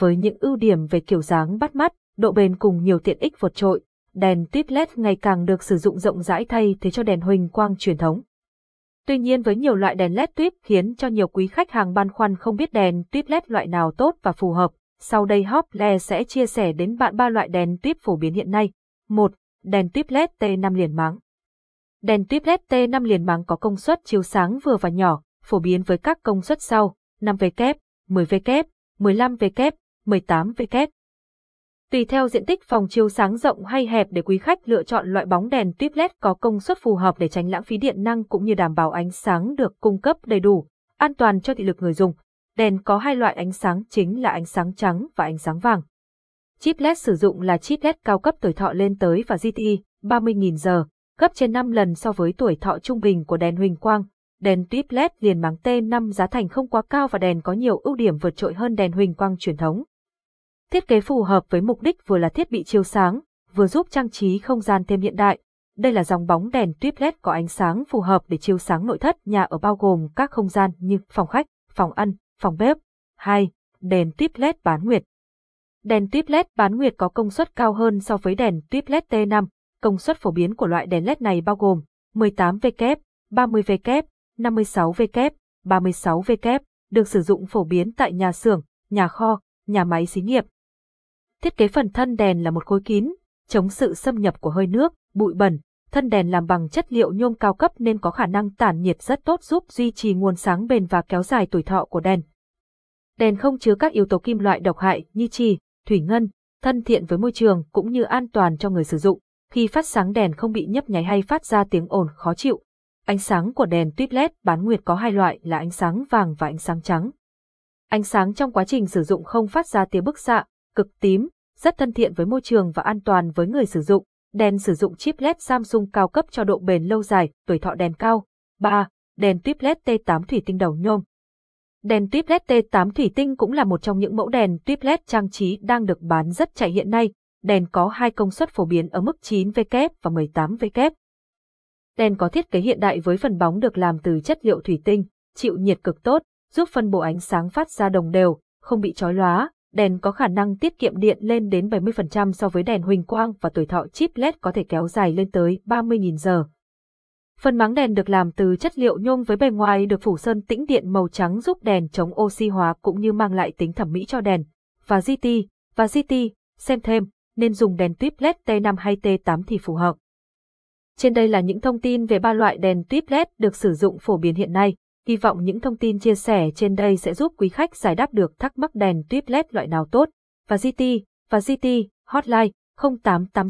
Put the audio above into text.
với những ưu điểm về kiểu dáng bắt mắt, độ bền cùng nhiều tiện ích vượt trội, đèn tuyết LED ngày càng được sử dụng rộng rãi thay thế cho đèn huỳnh quang truyền thống. Tuy nhiên với nhiều loại đèn LED tuyết khiến cho nhiều quý khách hàng băn khoăn không biết đèn tuyết LED loại nào tốt và phù hợp. Sau đây Hople sẽ chia sẻ đến bạn ba loại đèn tuyết phổ biến hiện nay. 1. Đèn tuyết LED T5 liền máng. Đèn tuyết LED T5 liền máng có công suất chiếu sáng vừa và nhỏ, phổ biến với các công suất sau: 5W, 10W, 15W, 18W. Tùy theo diện tích phòng chiếu sáng rộng hay hẹp để quý khách lựa chọn loại bóng đèn tuyếp LED có công suất phù hợp để tránh lãng phí điện năng cũng như đảm bảo ánh sáng được cung cấp đầy đủ, an toàn cho thị lực người dùng. Đèn có hai loại ánh sáng chính là ánh sáng trắng và ánh sáng vàng. Chip LED sử dụng là chip LED cao cấp tuổi thọ lên tới và GTI 30.000 giờ, gấp trên 5 lần so với tuổi thọ trung bình của đèn huỳnh quang. Đèn tuyếp LED liền máng T5 giá thành không quá cao và đèn có nhiều ưu điểm vượt trội hơn đèn huỳnh quang truyền thống. Thiết kế phù hợp với mục đích vừa là thiết bị chiếu sáng, vừa giúp trang trí không gian thêm hiện đại. Đây là dòng bóng đèn tuyếp LED có ánh sáng phù hợp để chiếu sáng nội thất nhà ở bao gồm các không gian như phòng khách, phòng ăn, phòng bếp. 2. Đèn tuyếp LED bán nguyệt. Đèn tuyếp LED bán nguyệt có công suất cao hơn so với đèn tuyếp LED T5. Công suất phổ biến của loại đèn LED này bao gồm 18W, 30W, 56W, 36W, được sử dụng phổ biến tại nhà xưởng, nhà kho, nhà máy xí nghiệp, Thiết kế phần thân đèn là một khối kín, chống sự xâm nhập của hơi nước, bụi bẩn. Thân đèn làm bằng chất liệu nhôm cao cấp nên có khả năng tản nhiệt rất tốt giúp duy trì nguồn sáng bền và kéo dài tuổi thọ của đèn. Đèn không chứa các yếu tố kim loại độc hại như trì, thủy ngân, thân thiện với môi trường cũng như an toàn cho người sử dụng. Khi phát sáng đèn không bị nhấp nháy hay phát ra tiếng ồn khó chịu. Ánh sáng của đèn tuyết LED bán nguyệt có hai loại là ánh sáng vàng và ánh sáng trắng. Ánh sáng trong quá trình sử dụng không phát ra tia bức xạ, cực tím, rất thân thiện với môi trường và an toàn với người sử dụng. Đèn sử dụng chip LED Samsung cao cấp cho độ bền lâu dài, tuổi thọ đèn cao. 3. Đèn tuyếp LED T8 thủy tinh đầu nhôm. Đèn tuyếp LED T8 thủy tinh cũng là một trong những mẫu đèn tuyếp LED trang trí đang được bán rất chạy hiện nay. Đèn có hai công suất phổ biến ở mức 9W và 18W. Đèn có thiết kế hiện đại với phần bóng được làm từ chất liệu thủy tinh, chịu nhiệt cực tốt, giúp phân bổ ánh sáng phát ra đồng đều, không bị chói lóa, đèn có khả năng tiết kiệm điện lên đến 70% so với đèn huỳnh quang và tuổi thọ chip LED có thể kéo dài lên tới 30.000 giờ. Phần máng đèn được làm từ chất liệu nhôm với bề ngoài được phủ sơn tĩnh điện màu trắng giúp đèn chống oxy hóa cũng như mang lại tính thẩm mỹ cho đèn. Và GT, và GT, xem thêm, nên dùng đèn tuyếp LED T5 hay T8 thì phù hợp. Trên đây là những thông tin về ba loại đèn tuyếp LED được sử dụng phổ biến hiện nay. Hy vọng những thông tin chia sẻ trên đây sẽ giúp quý khách giải đáp được thắc mắc đèn tuyếp LED loại nào tốt. Và GT, và GT, hotline 0886